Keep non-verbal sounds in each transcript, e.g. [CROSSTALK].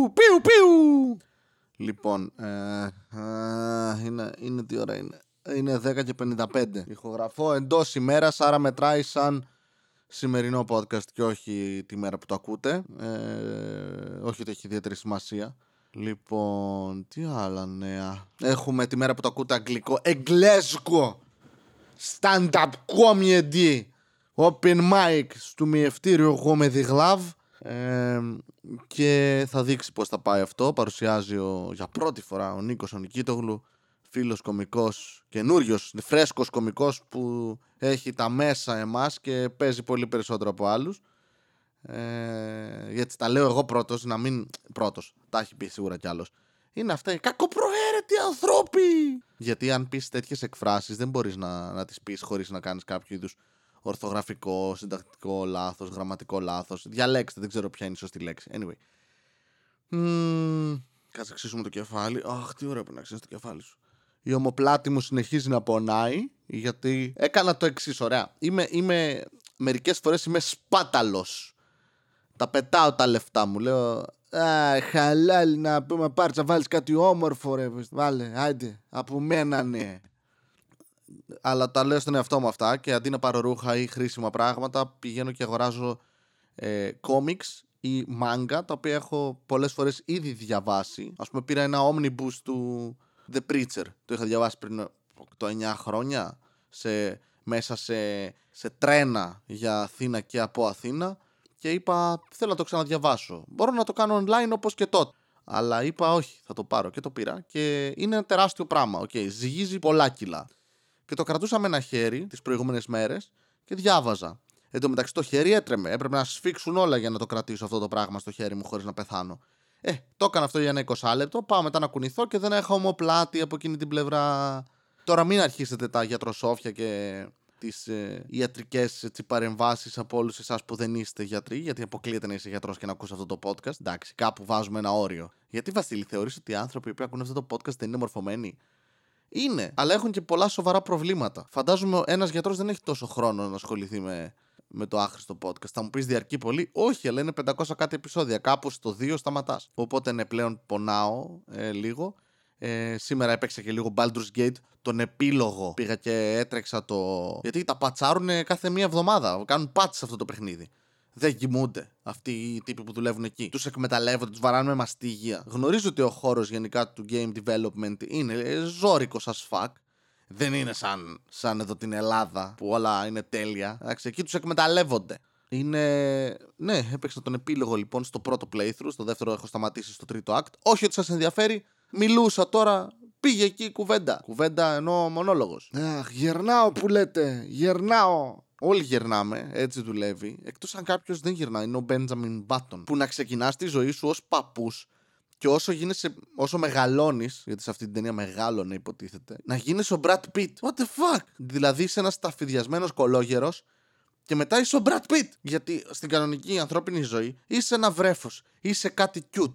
πιου, πιου, πιου. Λοιπόν, ε, ε, είναι, είναι τι ώρα είναι. Είναι 10 και 55. Ηχογραφώ εντός ημέρας, άρα μετράει σαν σημερινό podcast και όχι τη μέρα που το ακούτε. Ε, όχι ότι έχει ιδιαίτερη σημασία. Λοιπόν, τι άλλα νέα. Έχουμε τη μέρα που το ακούτε αγγλικό. Εγγλέζικο. Stand-up comedy. Open mic στο μιευτήριο εγώ με διγλάβ. Ε, και θα δείξει πώς θα πάει αυτό. Παρουσιάζει ο, για πρώτη φορά ο Νίκος ο Νικήτογλου, φίλος κομικός, καινούριος, φρέσκος κομικός που έχει τα μέσα εμάς και παίζει πολύ περισσότερο από άλλους. Ε, γιατί τα λέω εγώ πρώτος, να μην πρώτος, τα έχει πει σίγουρα κι άλλος. Είναι αυτά οι κακοπροαίρετοι ανθρώποι! Γιατί αν πεις τέτοιες εκφράσεις δεν μπορείς να, να τις πεις χωρίς να κάνεις κάποιο είδους ορθογραφικό, συντακτικό λάθος, γραμματικό λάθος. Διαλέξτε, δεν ξέρω ποια είναι η σωστή λέξη. Anyway. Mm, κάτσε ξύσουμε το κεφάλι. Αχ, τι ωραίο που να ξύσει το κεφάλι σου. Η ομοπλάτη μου συνεχίζει να πονάει γιατί έκανα το εξής. Ωραία. Είμαι, είμαι, μερικές φορές είμαι σπάταλος. Τα πετάω τα λεφτά μου. Λέω, Α, χαλάλι να πούμε πάρει να βάλεις κάτι όμορφο ρε. Βάλε, άιντε, από μένα ναι αλλά τα λέω στον εαυτό μου αυτά και αντί να πάρω ρούχα ή χρήσιμα πράγματα πηγαίνω και αγοράζω ε, comics ή manga τα οποία έχω πολλές φορές ήδη διαβάσει. Ας πούμε πήρα ένα omnibus του The Preacher. Το είχα διαβάσει πριν το 9 χρόνια σε, μέσα σε, σε τρένα για Αθήνα και από Αθήνα και είπα θέλω να το ξαναδιαβάσω. Μπορώ να το κάνω online όπως και τότε αλλά είπα όχι θα το πάρω και το πήρα και είναι ένα τεράστιο πράγμα. Okay, ζυγίζει πολλά κιλά και το κρατούσα με ένα χέρι τις προηγούμενες μέρες και διάβαζα. Εν τω μεταξύ το χέρι έτρεμε. Έπρεπε να σφίξουν όλα για να το κρατήσω αυτό το πράγμα στο χέρι μου χωρίς να πεθάνω. Ε, το έκανα αυτό για ένα 20 λεπτό. Πάω μετά να κουνηθώ και δεν έχω ομοπλάτη από εκείνη την πλευρά. Τώρα μην αρχίσετε τα γιατροσόφια και τις ε, ιατρικές παρεμβάσεις από όλους εσάς που δεν είστε γιατροί, γιατί αποκλείεται να είσαι γιατρός και να ακούσει αυτό το podcast. Εντάξει, κάπου βάζουμε ένα όριο. Γιατί Βασίλη, θεωρείς ότι οι άνθρωποι που ακούνε αυτό το podcast δεν είναι μορφωμένοι; Είναι, αλλά έχουν και πολλά σοβαρά προβλήματα. Φαντάζομαι ένας γιατρός δεν έχει τόσο χρόνο να ασχοληθεί με, με το άχρηστο podcast. Θα μου πεις διαρκεί πολύ; Όχι, αλλά είναι 500 κάτι επεισόδια. Κάπου στο 2 σταματάς. Οπότε ναι, πλέον πονάω ε, λίγο. Ε, σήμερα έπαιξε και λίγο Baldur's Gate, τον επίλογο. Πήγα και έτρεξα το. Γιατί τα πατσάρουν κάθε μία εβδομάδα. Κάνουν patch σε αυτό το παιχνίδι δεν κοιμούνται αυτοί οι τύποι που δουλεύουν εκεί. Τους εκμεταλλεύονται, τους βαράνε με μαστίγια. Γνωρίζω ότι ο χώρος γενικά του game development είναι ζώρικος as fuck. Δεν είναι σαν, σαν εδώ την Ελλάδα που όλα είναι τέλεια. Εντάξει, εκεί τους εκμεταλλεύονται. Είναι. Ναι, έπαιξα τον επίλογο λοιπόν στο πρώτο playthrough. Στο δεύτερο έχω σταματήσει στο τρίτο act. Όχι ότι σας ενδιαφέρει. Μιλούσα τώρα. Πήγε εκεί κουβέντα. Κουβέντα ενώ μονόλογος. Αχ, γερνάω που λέτε. Γερνάω. Όλοι γερνάμε, έτσι δουλεύει. Εκτός αν κάποιος δεν γυρνάει, είναι ο Benjamin Button. Που να ξεκινάς τη ζωή σου ως παππούς και όσο, γίνεσαι, όσο μεγαλώνεις, γιατί σε αυτή την ταινία μεγάλωνε υποτίθεται, να γίνεις ο Brad Pitt. What the fuck! Δηλαδή είσαι ένας ταφιδιασμένο κολόγερος και μετά είσαι ο Brad Pitt. Γιατί στην κανονική ανθρώπινη ζωή είσαι ένα βρέφος. Είσαι κάτι cute.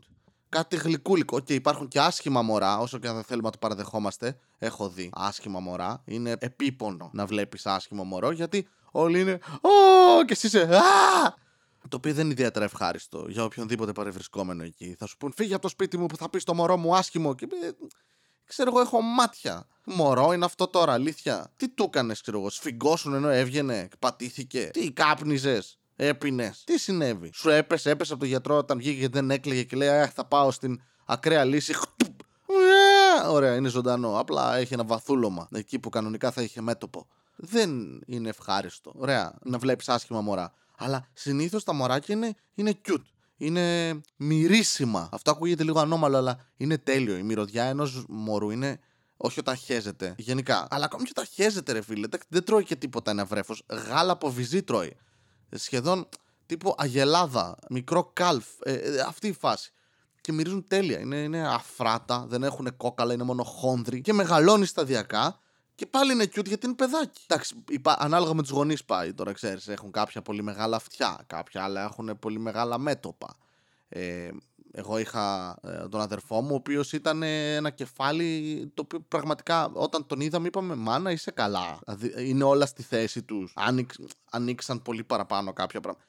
Κάτι γλυκούλικο. Και υπάρχουν και άσχημα μωρά, όσο και αν δεν θέλουμε να το παραδεχόμαστε. Έχω δει άσχημα μωρά. Είναι επίπονο να βλέπεις άσχημο μωρό γιατί Όλοι είναι. Ω! Και εσύ είσαι. Α! Το οποίο δεν είναι ιδιαίτερα ευχάριστο για οποιονδήποτε παρευρισκόμενο εκεί. Θα σου πούν φύγει από το σπίτι μου που θα πεις το μωρό μου άσχημο. Και ξέρω εγώ, έχω μάτια. Μωρό είναι αυτό τώρα, αλήθεια; Τι του έκανες, ξέρω εγώ, σφιγγώσουν ενώ έβγαινε, πατήθηκε. Τι κάπνιζες, έπινες; Τι συνέβη; Σου έπεσε, έπεσε από το γιατρό όταν βγήκε και δεν έκλαιγε και λέει Αχ, θα πάω στην ακραία λύση. Ωραία, είναι ζωντανό. Απλά έχει ένα βαθούλωμα εκεί που κανονικά θα είχε μέτωπο δεν είναι ευχάριστο. Ωραία, να βλέπεις άσχημα μωρά. Αλλά συνήθως τα μωράκια είναι, είναι cute. Είναι μυρίσιμα. Αυτό ακούγεται λίγο ανώμαλο, αλλά είναι τέλειο. Η μυρωδιά ενός μωρού είναι. Όχι όταν χέζεται. Γενικά. Αλλά ακόμη και όταν χέζεται, ρε φίλε. Δεν τρώει και τίποτα ένα βρέφος. Γάλα από βυζί τρώει. Σχεδόν τύπου αγελάδα. Μικρό κάλφ. Ε, ε, αυτή η φάση. Και μυρίζουν τέλεια. Είναι, είναι αφράτα. Δεν έχουν κόκαλα. Είναι μόνο χόνδροι. Και μεγαλώνει σταδιακά και πάλι είναι cute γιατί είναι παιδάκι. Εντάξει, ανάλογα με τους γονείς πάει τώρα, ξέρεις. Έχουν κάποια πολύ μεγάλα αυτιά, κάποια άλλα έχουν πολύ μεγάλα μέτωπα. Ε, εγώ είχα ε, τον αδερφό μου, ο οποίος ήταν ένα κεφάλι το οποίο πραγματικά όταν τον είδαμε είπαμε Μάνα, είσαι καλά. Δηλαδή, είναι όλα στη θέση τους. Άνοιξαν πολύ παραπάνω κάποια πράγματα.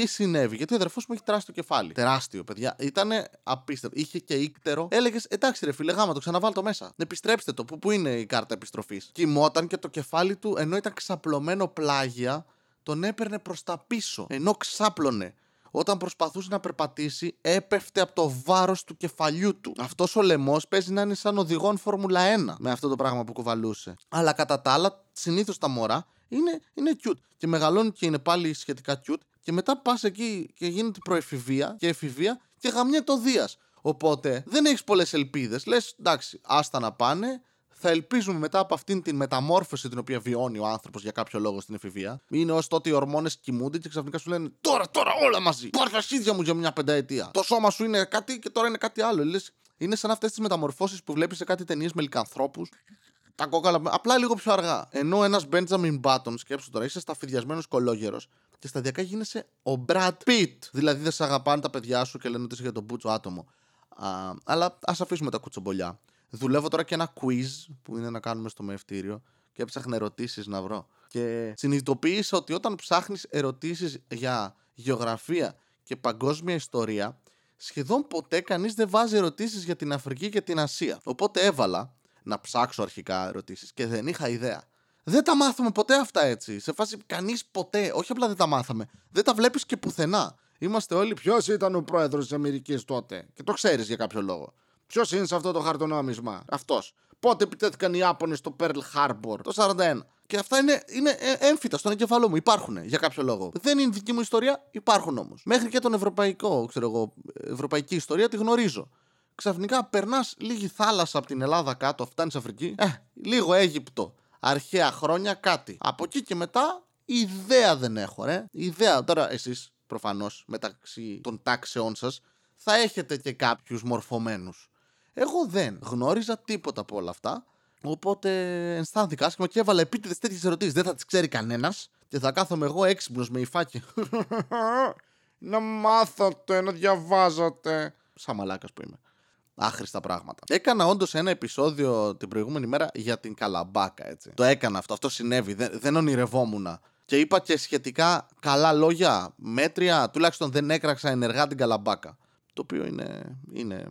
Τι συνέβη, γιατί ο αδερφός μου έχει τεράστιο κεφάλι. Τεράστιο, παιδιά. Ήταν απίστευτο. Είχε και ήκτερο. Έλεγες, εντάξει, ρε φίλε, γάμα το ξαναβάλω το μέσα. Επιστρέψτε το. Πού, πού είναι η κάρτα επιστροφής; Κοιμόταν και το κεφάλι του, ενώ ήταν ξαπλωμένο πλάγια, τον έπαιρνε προς τα πίσω. Ενώ ξάπλωνε όταν προσπαθούσε να περπατήσει, έπεφτε από το βάρος του κεφαλιού του. Αυτός ο λαιμός παίζει να είναι σαν οδηγόν Φόρμουλα 1 με αυτό το πράγμα που κουβαλούσε. Αλλά κατά τα άλλα, συνήθως τα μωρά είναι, είναι cute. Και μεγαλώνει και είναι πάλι σχετικά cute. Και μετά πας εκεί και γίνεται προεφηβεία και εφηβεία και γαμιέται το Δίας. Οπότε δεν έχεις πολλές ελπίδες. Λες, εντάξει, άστα να πάνε θα ελπίζουμε μετά από αυτήν την μεταμόρφωση την οποία βιώνει ο άνθρωπος για κάποιο λόγο στην εφηβεία. Είναι ως τότε οι ορμόνες κοιμούνται και ξαφνικά σου λένε Τώρα, τώρα, όλα μαζί. Πάρ τα σίδια μου για μια πενταετία. Το σώμα σου είναι κάτι και τώρα είναι κάτι άλλο. Λες, είναι σαν αυτές τις μεταμορφώσεις που βλέπεις σε κάτι ταινίες με λικανθρώπου. Τα κόκαλα, απλά λίγο πιο αργά. Ενώ ένας Benjamin Button, σκέψου τώρα, είσαι σταφυδιασμένος κολόγερος και σταδιακά γίνεσαι ο Brad Pitt. Δηλαδή δεν σε αγαπάνε τα παιδιά σου και λένε ότι είσαι για τον μπούτσο άτομο. Α, αλλά ας αφήσουμε τα κουτσομπολιά. Δουλεύω τώρα και ένα quiz που είναι να κάνουμε στο μευτήριο και έψαχνα ερωτήσεις να βρω. Και συνειδητοποίησα ότι όταν ψάχνεις ερωτήσεις για γεωγραφία και παγκόσμια ιστορία, σχεδόν ποτέ κανείς δεν βάζει ερωτήσεις για την Αφρική και την Ασία. Οπότε έβαλα να ψάξω αρχικά ερωτήσεις και δεν είχα ιδέα. Δεν τα μάθουμε ποτέ αυτά έτσι. Σε φάση κανείς ποτέ, όχι απλά δεν τα μάθαμε, δεν τα βλέπεις και πουθενά. Είμαστε όλοι ποιος ήταν ο πρόεδρος της Αμερικής τότε. Και το ξέρεις για κάποιο λόγο. Ποιος είναι σε αυτό το χαρτονόμισμα. Αυτός. Πότε επιτέθηκαν οι Ιάπωνε στο Pearl Harbor. Το 41. Και αυτά είναι, είναι ε, έμφυτα στον εγκεφαλό μου. Υπάρχουν για κάποιο λόγο. Δεν είναι δική μου ιστορία, υπάρχουν όμως. Μέχρι και τον ευρωπαϊκό, ξέρω εγώ, ευρωπαϊκή ιστορία τη γνωρίζω. Ξαφνικά περνάς λίγη θάλασσα από την Ελλάδα κάτω, φτάνει Αφρική. Ε, λίγο Αίγυπτο. Αρχαία χρόνια κάτι. Από εκεί και μετά ιδέα δεν έχω, ρε. Ιδέα. Τώρα εσείς προφανώς μεταξύ των τάξεών σας θα έχετε και κάποιους μορφωμένους. Εγώ δεν γνώριζα τίποτα από όλα αυτά. Οπότε αισθάνθηκα άσχημα και έβαλα επίτηδες τέτοιες ερωτήσεις. Δεν θα τις ξέρει κανένας και θα κάθομαι εγώ έξυπνος με υφάκι. [LAUGHS] να μάθατε, να διαβάζατε. Σαν μαλάκας που είμαι. Άχρηστα πράγματα. Έκανα όντως ένα επεισόδιο την προηγούμενη μέρα για την καλαμπάκα, έτσι. Το έκανα αυτό, αυτό συνέβη. Δεν, δεν ονειρευόμουν. Και είπα και σχετικά καλά λόγια, μέτρια, τουλάχιστον δεν έκραξα ενεργά την καλαμπάκα. Το οποίο είναι, είναι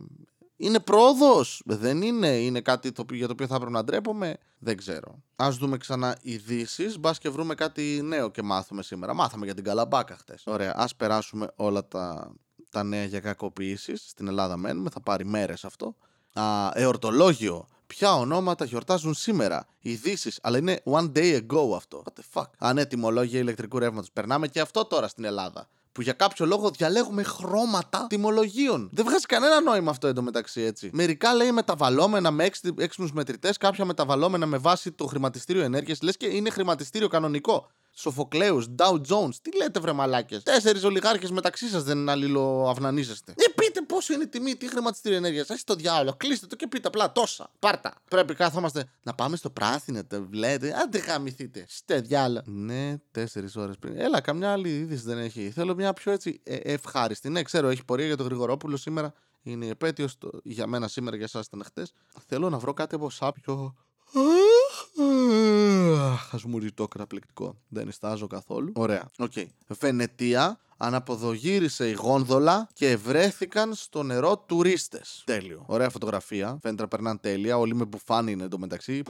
είναι πρόοδος. Δεν είναι. Είναι κάτι το, για το οποίο θα έπρεπε να ντρέπομαι. Δεν ξέρω. Α δούμε ξανά ειδήσεις. Μπας και βρούμε κάτι νέο και μάθουμε σήμερα. Μάθαμε για την Καλαμπάκα χτες. Ωραία. Α περάσουμε όλα τα, τα νέα για κακοποιήσεις. Στην Ελλάδα μένουμε. Θα πάρει μέρες αυτό. Α, εορτολόγιο. Ποια ονόματα γιορτάζουν σήμερα; Ειδήσεις, αλλά είναι one day ago αυτό. What the fuck; Ανέτοιμολόγια ηλεκτρικού ρεύματος. Περνάμε και αυτό τώρα στην Ελλάδα που για κάποιο λόγο διαλέγουμε χρώματα τιμολογίων. Δεν βγάζει κανένα νόημα αυτό εντωμεταξύ έτσι. Μερικά λέει μεταβαλλόμενα με έξυπνους μετρητές, κάποια μεταβαλλόμενα με βάση το χρηματιστήριο ενέργειας. Λες και είναι χρηματιστήριο κανονικό. Σοφοκλέους, Dow Jones. Τι λέτε, βρε μαλάκες. Τέσσερις ολιγάρχες μεταξύ σας δεν αλληλοαυνανίζεστε. Ε, πείτε πόσο είναι η τιμή, τι χρηματιστήριο ενέργειας. Έχει το διάλογο. Κλείστε το και πείτε απλά τόσα. Πάρτα. Πρέπει κάθομαστε να πάμε στο πράσινο, το βλέπετε. Άντε γαμηθείτε. Στε διάλογο. Ναι, τέσσερις ώρες πριν. Έλα, καμιά άλλη είδηση δεν έχει. Θέλω μια πιο έτσι ε, ευχάριστη. Ναι, ξέρω, έχει πορεία για τον Γρηγορόπουλο σήμερα. Είναι η επέτειος για μένα σήμερα, για εσάς ήταν χτες. Θέλω να βρω κάτι από σάπιο Χασμουριτό καταπληκτικό. Δεν νυστάζω καθόλου. Ωραία. OK. Okay. Βενετία αναποδογύρισε η γόνδολα και βρέθηκαν στο νερό τουρίστες. Τέλειο. Ωραία φωτογραφία. Φαίνεται να περνάνε τέλεια. Όλοι με μπουφάν είναι εντωμεταξύ.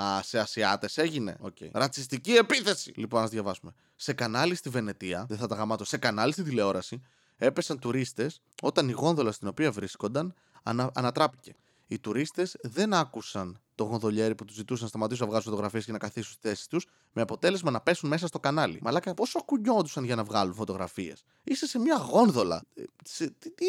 Α, σε Ασιάτες έγινε; Okay. Ρατσιστική επίθεση. Λοιπόν, ας διαβάσουμε. Σε κανάλι στη Βενετία, δεν θα τα γαμάτω, σε κανάλι στη τηλεόραση, έπεσαν τουρίστες όταν η γόνδολα στην οποία βρίσκονταν ανα... ανατράπηκε. Οι τουρίστες δεν άκουσαν το γονδολιέρι που τους ζητούσαν να σταματήσουν να βγάζουν φωτογραφίες και να καθίσουν στη θέση τους, με αποτέλεσμα να πέσουν μέσα στο κανάλι. Μαλάκα, πόσο ακουνιόντουσαν για να βγάλουν φωτογραφίες; Είσαι σε μια γόνδολα. Ε, τι, τι;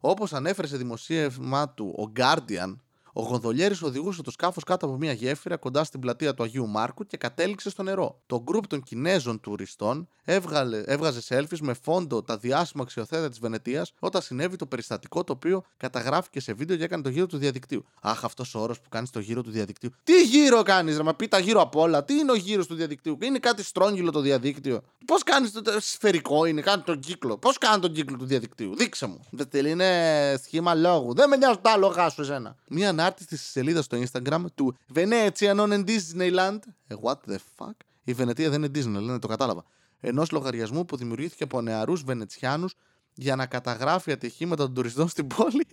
Όπως ανέφερε σε δημοσίευμά του ο Guardian, ο Γονδολιέρης οδηγούσε το σκάφος κάτω από μια γέφυρα κοντά στην πλατεία του Αγίου Μάρκου και κατέληξε στο νερό. Το γκρουπ των Κινέζων τουριστών έβγαλε, έβγαζε selfies με φόντο τα διάσημα αξιοθέατα της Βενετίας όταν συνέβη το περιστατικό το οποίο καταγράφηκε σε βίντεο και έκανε το γύρο του διαδικτύου. Αχ, αυτός ο όρος που κάνεις το γύρο του διαδικτύου. Τι γύρο κάνεις, ρε, μα πει τα γύρω απ' όλα. Τι είναι ο γύρος του διαδικτύου; Είναι κάτι στρόγγυλο το διαδίκτυο. Πώς κάνεις το, το σφαιρικό, είναι κάνεις τον κύκλο. Πώς κάνει τον κύκλο του διαδικτύου; Δείξε μου. Δεν είναι σχήμα λόγου. Δεν με νοιάζει τα λόγα σου εσένα. Μία ανάρτηση στη σελίδας στο Instagram του Venezia non in Disneyland. Ε, what the fuck; Η Βενετία δεν είναι Disneyland, το κατάλαβα. ενός λογαριασμού που δημιουργήθηκε από νεαρούς Βενετσιάνους για να καταγράφει ατυχήματα των τουριστών στην πόλη.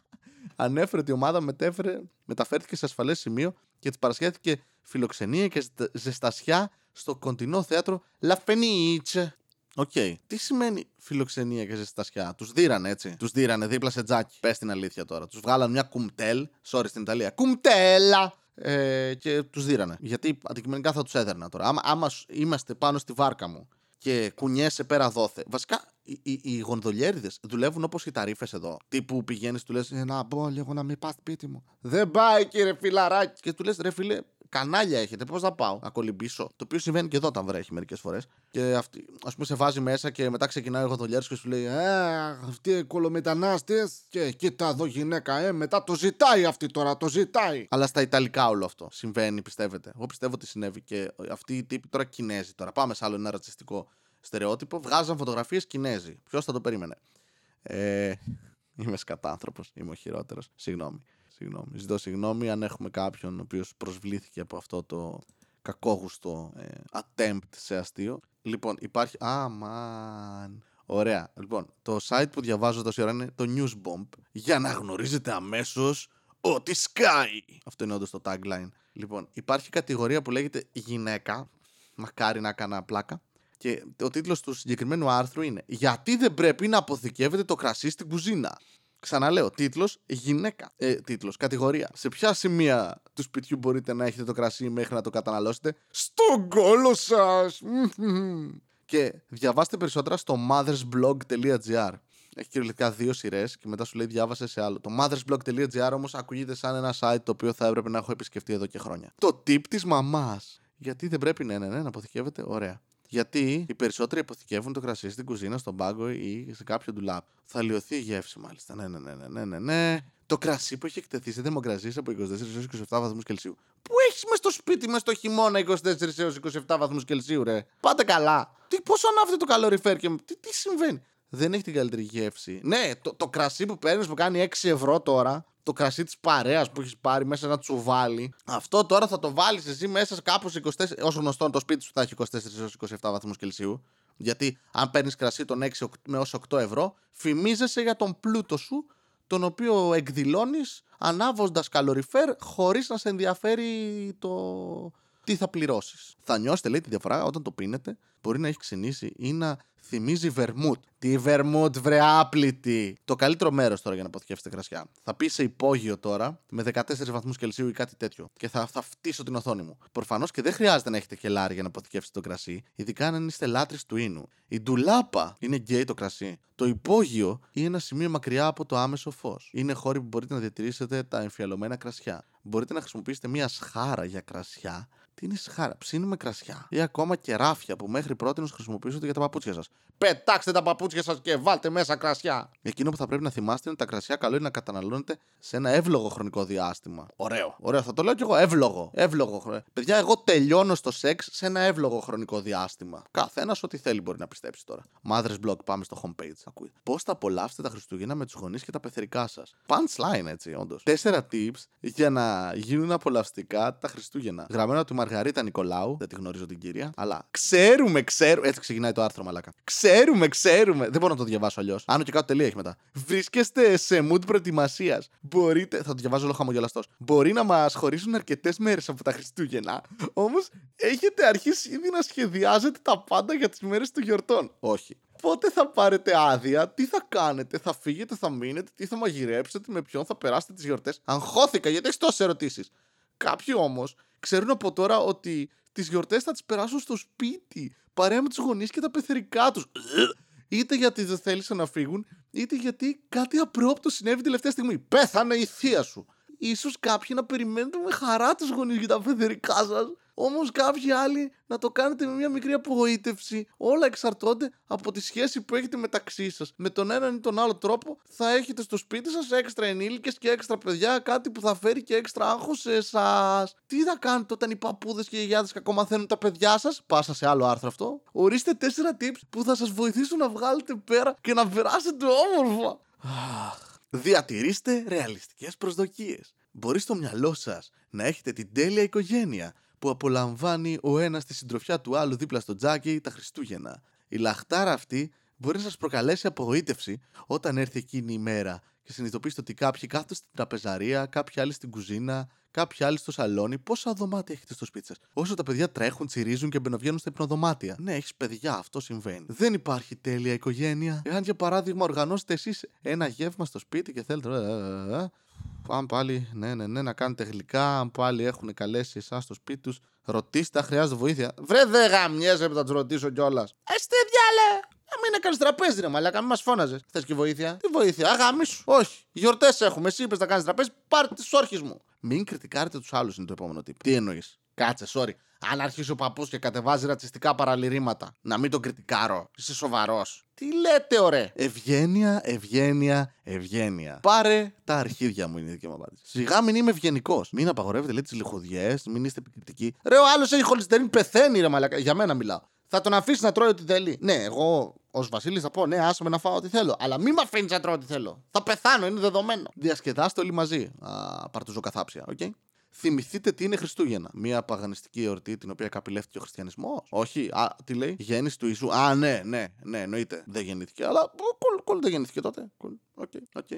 [LAUGHS] Ανέφερε ότι η ομάδα μετέφερε, μεταφέρθηκε σε ασφαλές σημείο και της παρασχέθηκε φιλοξενία και ζεστασιά στο κοντινό θέατρο La Fenice. OK. Okay. Τι σημαίνει φιλοξενία και ζεστασιά. Τους δείρανε έτσι. Τους δείρανε δίπλα σε τζάκι. Πες την αλήθεια τώρα. Τους βγάλαν μια Kumtel. Sorry στην Ιταλία. Κουμτέλα! Ε, και τους δείρανε. Γιατί αντικειμενικά θα τους έδερνα τώρα. Άμα, άμα είμαστε πάνω στη βάρκα μου και κουνιέσαι πέρα δώθε. Βασικά οι, οι, οι γονδολιέριδες δουλεύουν όπως οι ταρίφες εδώ. Τύπου πηγαίνεις, του λες: Να μπω λίγο να μην πας σπίτι μου. Δεν πάει, κύριε φιλαράκι. Και του λες: Ρε φίλε, κανάλια έχετε, πώς θα πάω; Να κολυμπήσω. Το οποίο συμβαίνει και εδώ όταν βρέχει μερικές φορές. Και αυτή, ας πούμε, σε βάζει μέσα και μετά ξεκινάει ο γονδολιέρη και σου λέει: Ε, αυτοί οι κολομετανάστες. Και κοίτα εδώ γυναίκα, ε, μετά το ζητάει αυτή τώρα, το ζητάει. Αλλά στα Ιταλικά όλο αυτό συμβαίνει, πιστεύετε; Εγώ πιστεύω ότι συνέβη και αυτοί οι τύποι τώρα Κινέζοι. Τώρα πάμε σε άλλο ένα ρατσιστικό στερεότυπο, βγάζαν φωτογραφίες Κινέζοι. Ποιος θα το περίμενε; Ε, είμαι σκατάνθρωπος, είμαι ο χειρότερος. Συγγνώμη. Συγγνώμη. Ζητώ συγγνώμη αν έχουμε κάποιον ο οποίος προσβλήθηκε από αυτό το κακόγουστο ε, attempt σε αστείο. Λοιπόν, υπάρχει. Α, μαν. Ωραία. Λοιπόν, το site που διαβάζω τόση ώρα είναι το Newsbomb για να γνωρίζετε αμέσως ότι σκάει. Αυτό είναι όντως το tagline. Λοιπόν, υπάρχει κατηγορία που λέγεται γυναίκα. Μακάρι να έκανα πλάκα. Και ο τίτλος του συγκεκριμένου άρθρου είναι «Γιατί δεν πρέπει να αποθηκεύετε το κρασί στην κουζίνα». Ξαναλέω, τίτλος γυναίκα. Ε, τίτλος, κατηγορία. Σε ποια σημεία του σπιτιού μπορείτε να έχετε το κρασί μέχρι να το καταναλώσετε; Στον κόλο σας! [LAUGHS] Και διαβάστε περισσότερα στο mothersblog.gr. Έχει κυριολεκτικά δύο σειρές και μετά σου λέει διάβασε σε άλλο. Το mothersblog.gr όμως ακούγεται σαν ένα site το οποίο θα έπρεπε να έχω επισκεφτεί εδώ και χρόνια. Το tip της μαμάς. Γιατί δεν πρέπει ναι, ναι, ναι, να αποθηκεύεται, ωραία. Γιατί οι περισσότεροι αποθηκεύουν το κρασί στην κουζίνα, στον πάγκο ή σε κάποιο ντουλάπ. Θα λιωθεί η γεύση, μάλιστα. Ναι, ναι, ναι, ναι, ναι, ναι. ναι. Το κρασί που έχει εκτεθεί σε θερμοκρασίες από 24 έως 27 βαθμούς Κελσίου. Πού έχεις μες στο σπίτι μες στο χειμώνα 24 έως 27 βαθμούς Κελσίου, ρε; Πάτε καλά. Τι, πόσο ανάβεται το καλοριφέρ και τι, τι συμβαίνει; Δεν έχει την καλύτερη γεύση. Ναι, το, το κρασί που παίρνεις που κάνει 6 ευρώ τώρα το κρασί της παρέας που έχεις πάρει μέσα ένα τσουβάλι. Αυτό τώρα θα το βάλεις εσύ μέσα κάπου σε 24. Όσο γνωστό το σπίτι σου θα έχει 24 έως 27 βαθμούς Κελσίου. Γιατί αν παίρνεις κρασί των 6 με έως 8 ευρώ, φημίζεσαι για τον πλούτο σου, τον οποίο εκδηλώνεις ανάβοντας καλοριφέρ χωρίς να σε ενδιαφέρει το τι θα πληρώσεις. Θα νιώσετε, λέει, τη διαφορά όταν το πίνετε. Μπορεί να έχει ξυνήσει ή να θυμίζει βερμούτ. Τι βερμούτ, βρε άπλητη. Το καλύτερο μέρος τώρα για να αποθηκεύσετε κρασιά. Θα πει σε υπόγειο τώρα με 14 βαθμούς Κελσίου ή κάτι τέτοιο. Και θα, θα φτύσω την οθόνη μου. Προφανώς και δεν χρειάζεται να έχετε χελάρι για να αποθηκεύσετε το κρασί, ειδικά αν είστε λάτρε του ίνου. Η ντουλάπα είναι γκέι το κρασί. Το υπόγειο είναι ένα σημείο μακριά από το άμεσο φως. Είναι χώροι που μπορείτε να διατηρήσετε τα εμφιαλωμένα κρασιά. Μπορείτε να χρησιμοποιήσετε μια σχάρα για κρασιά τι είναι σχάρα, ψήνουμε κρασιά ή ακόμα κεράφια που μέχρι πρώτη χρησιμοποιήσετε για τα παπούτσια σας. Πετάξτε τα παπούτσια σας και βάλτε μέσα κρασιά. Εκείνο που θα πρέπει να θυμάστε είναι τα κρασιά καλό είναι να καταναλώνετε σε ένα εύλογο χρονικό διάστημα. Ωραίο. Ωραίο, θα το λέω κι εγώ. Εύλογο. Εύλογο. χρονικό. Παιδιά, εγώ τελειώνω στο σεξ σε ένα εύλογο χρονικό διάστημα. Καθένας ό,τι θέλει μπορεί να πιστέψει τώρα. Mother's Blog, πάμε στο homepage. Ακούει. Πώς θα απολαύσετε τα Χριστούγεννα με τους γονείς και τα πεθερικά σας. Punchline έτσι, όντως. Τέσσερα tips για να γίνουν απολαυστικά τα Χριστούγεννα. Γραμμένο από τη Μαργαρίτα Νικολάου. Δεν τη γνωρίζω την κυρία. Αλλά ξέρουμε, ξέρουμε. Έτσι ξεκινάει το άρθρο, μαλάκα. Ξέρουμε, ξέρουμε. Δεν μπορώ να το διαβάσω αλλιώς. Άνω και κάτω τελεία έχει μετά. Βρίσκεστε σε mood προετοιμασίας. Μπορείτε. Θα το διαβάζω όλο χαμογελαστός. Μπορεί να μας χωρίσουν αρκετές μέρες από τα Χριστούγεννα. Όμως έχετε αρχίσει ήδη να σχεδιάζετε τα πάντα για τις μέρες των γιορτών. Όχι. Πότε θα πάρετε άδεια, τι θα κάνετε, θα φύγετε, θα μείνετε, τι θα μαγειρέψετε, με ποιον θα περάσετε τις γιορτές. Αγχώθηκα γιατί έχεις τόσες ερωτήσεις. Κάποιοι όμως ξέρουν από τώρα ότι τις γιορτές θα τις περάσουν στο σπίτι, παρέα με τους γονείς και τα πεθερικά τους. Είτε γιατί δεν θέλησαν να φύγουν, είτε γιατί κάτι απρόπτο συνέβη τελευταία στιγμή. Πέθανε η θεία σου. Ίσως κάποιοι να περιμένετε με χαρά τους γονείς για τα πεθερικά σας Όμως κάποιοι άλλοι να το κάνετε με μια μικρή απογοήτευση. Όλα εξαρτώνται από τη σχέση που έχετε μεταξύ σας. Με τον έναν ή τον άλλο τρόπο θα έχετε στο σπίτι σας έξτρα ενήλικες και έξτρα παιδιά, κάτι που θα φέρει και έξτρα άγχος σε εσάς. Τι θα κάνετε όταν οι παππούδες και οι γιάδες κακομαθαίνουν τα παιδιά σας, πάσα σε άλλο άρθρο αυτό. Ορίστε τέσσερα tips που θα σας βοηθήσουν να βγάλετε πέρα και να περάσετε όμορφα. Διατηρήστε ρεαλιστικές προσδοκίες. Μπορεί στο μυαλό σας να έχετε την τέλεια οικογένεια που απολαμβάνει ο ένας τη συντροφιά του άλλου δίπλα στο τζάκι τα Χριστούγεννα. Η λαχτάρα αυτή μπορεί να σας προκαλέσει απογοήτευση όταν έρθει εκείνη η μέρα και συνειδητοποιήσετε ότι κάποιοι κάθονται στην τραπεζαρία, κάποιοι άλλοι στην κουζίνα, κάποιοι άλλοι στο σαλόνι. Πόσα δωμάτια έχετε στο σπίτι σας; Όσο τα παιδιά τρέχουν, τσιρίζουν και μπαινοβγαίνουν στα υπνοδωμάτια. Ναι, έχεις παιδιά, αυτό συμβαίνει. Δεν υπάρχει τέλεια οικογένεια. Εάν για παράδειγμα οργανώσετε εσείς ένα γεύμα στο σπίτι και θέλετε. Ε, ε, ε, Αν πάλι, ναι, ναι, ναι, να κάνετε γλυκά, αν πάλι έχουν καλέσει εσάς στο σπίτι τους, ρωτήστε αν χρειάζεται βοήθεια. Βρε, δεν γαμιέσαι που θα τους ρωτήσω κιόλας. Εστε διάλε! Να μην έκανε τραπέζι, ρε μαλάκα, μην μας φώναζες. Θες και βοήθεια; Τι βοήθεια, αγάμι σου. Όχι. Γιορτές έχουμε. Εσύ είπες να κάνεις τραπέζι, πάρε τις όρχες μου. Μην κριτικάρετε τους άλλους, είναι το επόμενο τύπο. Τι εννοείς; Κάτσε, sorry. Αν αρχίσει ο παππούς και κατεβάζει ρατσιστικά παραλυρήματα, να μην τον κριτικάρω. Είσαι σοβαρός. Τι λέτε, ωραία. Ευγένεια, ευγένεια, ευγένεια. Πάρε τα αρχίδια μου, είναι η δική μου απάντηση. Σιγά μην είμαι ευγενικός. Μην απαγορεύετε, λέει, τις λιχουδιές, μην είστε επικριτικοί. Ρε, ο άλλος έχει χολυστερίνη, πεθαίνει, ρε μαλακα. Για μένα μιλάω. Θα τον αφήσει να τρώει ό,τι θέλει. Ναι, εγώ ως Βασίλης θα πω, ναι, άσε με να φάω ό,τι θέλω. Αλλά μην με αφήνεις να τρώω ό,τι θέλω. Θα πεθάνω, είναι δεδομένο. Διασκεδάστε όλοι μαζί. Α, παρτουζοκαθάψια, OK. Okay? Θυμηθείτε τι είναι Χριστούγεννα. Μια παγανιστική εορτή την οποία καπηλεύτηκε ο χριστιανισμός. Όχι. Α, τι λέει; Γέννηση του Ιησού. Α, ναι, ναι, ναι, εννοείται. Δεν γεννήθηκε. Αλλά cool, cool δεν γεννήθηκε τότε. Cool. OK, OK.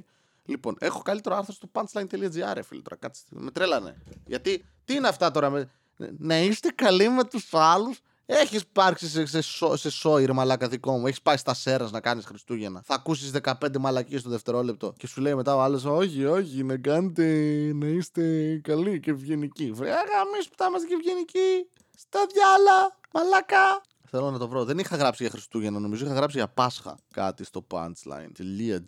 Λοιπόν, έχω καλύτερο άρθρο στο punchline.gr, φίλε. Τώρα κάτσε. Με τρέλανε. Γιατί, τι είναι αυτά τώρα. Με... Να είστε καλοί με τους άλλους έχεις υπάρξει σε, σε, σε, σε σόι, ρε μαλάκα δικό μου. Έχεις πάει στα σέρας να κάνεις Χριστούγεννα. Θα ακούσεις 15 μαλακίες το δευτερόλεπτο και σου λέει μετά ο άλλος: Όχι, όχι, να κάνετε να είστε καλοί και ευγενικοί. Βρε, αγαμί που θα είμαστε και ευγενικοί. Στα διάλα, μαλάκα. Θέλω να το βρω. Δεν είχα γράψει για Χριστούγεννα, νομίζω. Είχα γράψει για Πάσχα κάτι στο punchline.gr,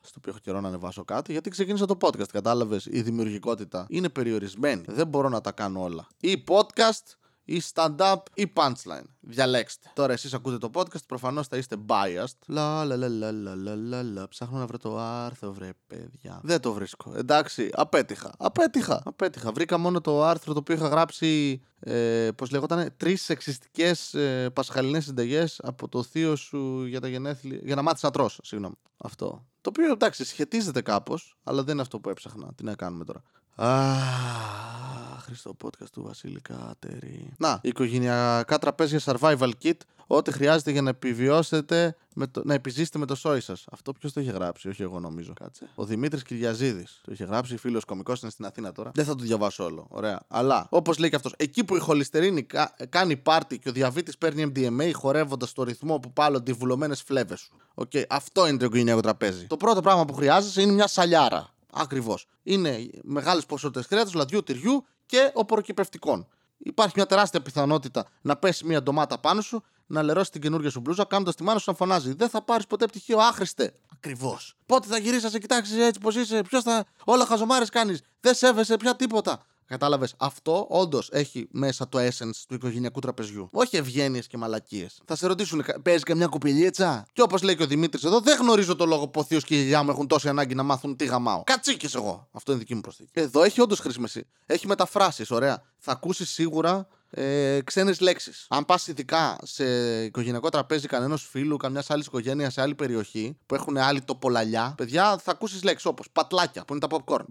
στο οποίο έχω καιρό να ανεβάσω κάτι, γιατί ξεκίνησα το podcast. Κατάλαβες, η δημιουργικότητα είναι περιορισμένη. Δεν μπορώ να τα κάνω όλα. Ή podcast ή stand-up ή punchline. Διαλέξτε. Τώρα εσείς ακούτε το podcast, προφανώς θα είστε biased. Λα λα λα λα λα λα λα λα. Ψάχνω να βρω το άρθρο, βρε παιδιά. Δεν το βρίσκω. Εντάξει, απέτυχα. Απέτυχα. Απέτυχα. Βρήκα μόνο το άρθρο το οποίο είχα γράψει, ε, πώς λέγονταν, τρεις σεξιστικές ε, πασχαλινές συνταγές από το θείο σου για τα γενέθλια. Για να μάθεις να τρως, συγγνώμη. Αυτό. Το οποίο εντάξει σχετίζεται κάπως, αλλά δεν είναι αυτό που έψαχνα. Τι να κάνουμε τώρα. Αχ, στο podcast του Βασίλη Κάτερη. Να, οικογενειακά τραπέζια survival kit. Ό,τι χρειάζεται για να επιβιώσετε, με το, να επιζήσετε με το σόι σας. Αυτό ποιος το είχε γράψει, όχι εγώ νομίζω. Κάτσε. Ο Δημήτρης Κυριαζίδης. Το είχε γράψει, φίλος κωμικός, είναι στην Αθήνα τώρα. Δεν θα το διαβάσω όλο. Ωραία. Αλλά, όπως λέει και αυτός, εκεί που η χολυστερίνη κάνει πάρτι και ο διαβήτης παίρνει MDMA χορεύοντας το ρυθμό που πάλλονται οι βουλωμένες φλέβες σου. Okay. Αυτό είναι το οικογενειακό τραπέζι. Το πρώτο πράγμα που χρειάζεσαι είναι μια σαλιάρα. Ακριβώς. Είναι μεγάλες ποσότητες κρέατος, λαδιού, τυριού και οποροκυπευτικών. Υπάρχει μια τεράστια πιθανότητα να πέσει μια ντομάτα πάνω σου, να λερώσει την καινούργια σου μπλούζα, κάνοντας τη μάνα σου να φωνάζει. Δεν θα πάρεις ποτέ πτυχίο, άχρηστε. Ακριβώς. Πότε θα γυρίσεις να σε κοιτάξεις έτσι πώ είσαι, ποιος θα. Όλα χαζομάρες κάνεις. Δεν σέβεσαι πια τίποτα. Κατάλαβες. Αυτό όντως έχει μέσα το essence του οικογενειακού τραπεζιού. Όχι ευγένειες και μαλακίες. Θα σε ρωτήσουν, παίζεις καμιά κουπιλίτσα; Και όπως λέει και ο Δημήτρης εδώ, δεν γνωρίζω το λόγο που ο Θείος και η γιαγιά μου έχουν τόση ανάγκη να μάθουν τι γαμάω. Κατσίκες εγώ. Αυτό είναι δική μου προσθήκη. Εδώ έχει όντως χρήσιμη. Έχει μεταφράσεις, ωραία. Θα ακούσεις σίγουρα ε, ξένες λέξεις. Αν πας ειδικά σε οικογενειακό τραπέζι κανένας φίλου, καμιάς άλλης οικογένειας σε άλλη περιοχή που έχουν άλλη τοπολαλιά, παιδιά θα ακούσεις λέξεις όπως πατλάκια που είναι τα popcorn,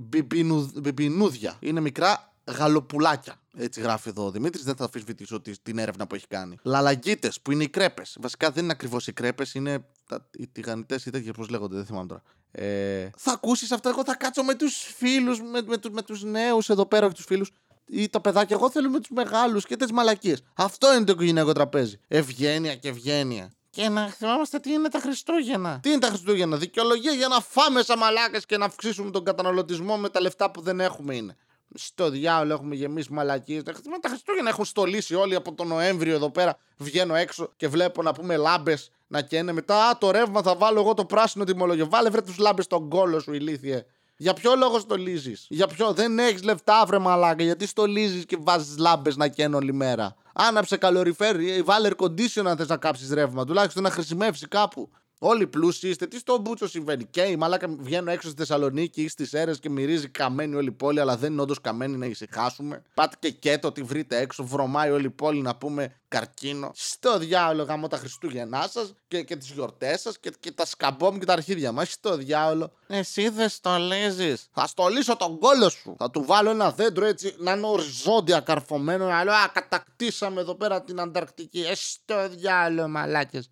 μπιμπινούδια είναι μικρά γαλοπουλάκια. Έτσι γράφει εδώ ο Δημήτρης, δεν θα αφισβητήσω την έρευνα που έχει κάνει. Λαλαγκίτε, που είναι οι κρέπες. Βασικά δεν είναι ακριβώς οι κρέπες, είναι τα, οι τηγανιτές ή τέτοια πώς λέγονται, δεν θυμάμαι τώρα. Ε, θα ακούσεις αυτό, εγώ θα κάτσω με τους φίλους, με, με, με τους νέους εδώ πέρα, όχι τους φίλους, ή τα παιδάκια. Εγώ θέλω με τους μεγάλους και τις μαλακίες. Αυτό είναι το οικογενειακό τραπέζι. Ευγένεια και ευγένεια. Και να θυμάμαστε τι είναι τα Χριστούγεννα. Τι είναι τα Χριστούγεννα, δικαιολογία για να φάμε σαν μαλάκες και να αυξήσουμε τον καταναλωτισμό με τα λεφτά που δεν έχουμε είναι. Στο διάολο έχουμε γεμίσει μαλακίες. Με τα Χριστούγεννα έχουν στολίσει όλοι από τον Νοέμβριο εδώ πέρα. Βγαίνω έξω και βλέπω να πούμε λάμπες να καίνε. Μετά, α, το ρεύμα θα βάλω εγώ το πράσινο τιμολόγιο. Βάλε βρε τους λάμπες στον κόλο σου, ηλίθιε. Για ποιο λόγο στολίζεις; Για ποιο. Δεν έχεις λεφτά, βρε μαλάκα. Γιατί στολίζεις και βάζεις λάμπες να καίνε όλη μέρα; Άναψε καλοριφέρ, βάλε air condition αν θες να κάψεις ρεύμα. Τουλάχιστον να χρησιμεύσει κάπου. Όλοι πλούσιοι είστε. Τι στο μπούτσο συμβαίνει. Και η μαλάκα βγαίνω έξω στη Θεσσαλονίκη ή στις αίρε και μυρίζει καμένη όλη η πόλη, αλλά δεν είναι όντως καμένη να ησυχάσουμε. Πάτε και κέτο ότι βρείτε έξω, βρωμάει όλη η πόλη να πούμε καρκίνο. Στο διάολο γάμο τα Χριστούγεννά σας και, και τις γιορτές σας και, και τα σκαμπόμ και τα αρχίδια μας. Στο διάολο. Εσύ δεν στολίζεις. Θα στολίσω τον κόλο σου. Θα του βάλω ένα δέντρο έτσι να είναι οριζόντια καρφωμένο. Να λέω Α, κατακτήσαμε εδώ πέρα την Ανταρκτική. Ε, στο διάολο, μαλάκες.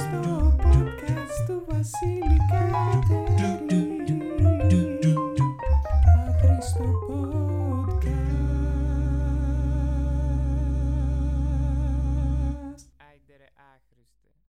Στο podcast του Βασίλη.